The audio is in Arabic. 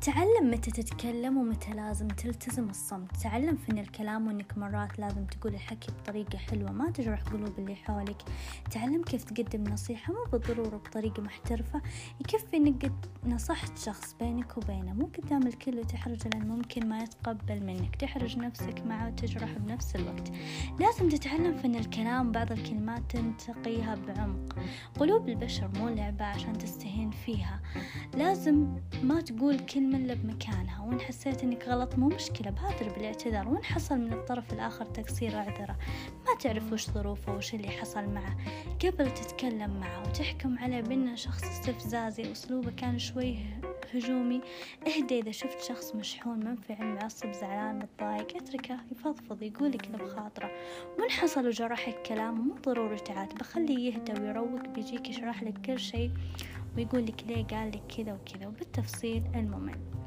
تعلم متى تتكلم ومتى لازم تلتزم الصمت. تعلم فن الكلام وإنك مرات لازم تقول الحكي بطريقة حلوة ما تجرح قلوب اللي حولك. تعلم كيف تقدم نصيحة مو بالضرورة بطريقة محترفة. يكفي إنك قد نصحت شخص بينك وبينه. مو قدام الكل وتحرج لأن ممكن ما يتقبل منك. تحرج نفسك معه وتجرح بنفس الوقت. لازم تتعلم فن الكلام بعض الكلمات تنتقيها بعمق. قلوب البشر مو لعبة عشان تستهين فيها. لازم ما تقول كلمة إلا بمكانها. وإن حسيت إنك غلط مو مشكلة بادر بالاعتذار. وإن حصل من الطرف الآخر تقصير أعذرة. ما تعرف وش ظروفه وش اللي حصل معه. قبل تتكلم معه وتحكم عليه بأنه شخص استفزازي وأسلوبه كان شوي هجومي. اهدى إذا شفت شخص مشحون منفعل معصب زعلان متضايق اتركه يفضفض يقولك اللي بخاطره. وإن حصل وجرحك كلامه مو ضروري تعاتبه خليه يهدى ويروق بيجيك يشرح لك كل شيء ويقول لك ليه قال لك كذا وكذا. وبالتفصيل الممل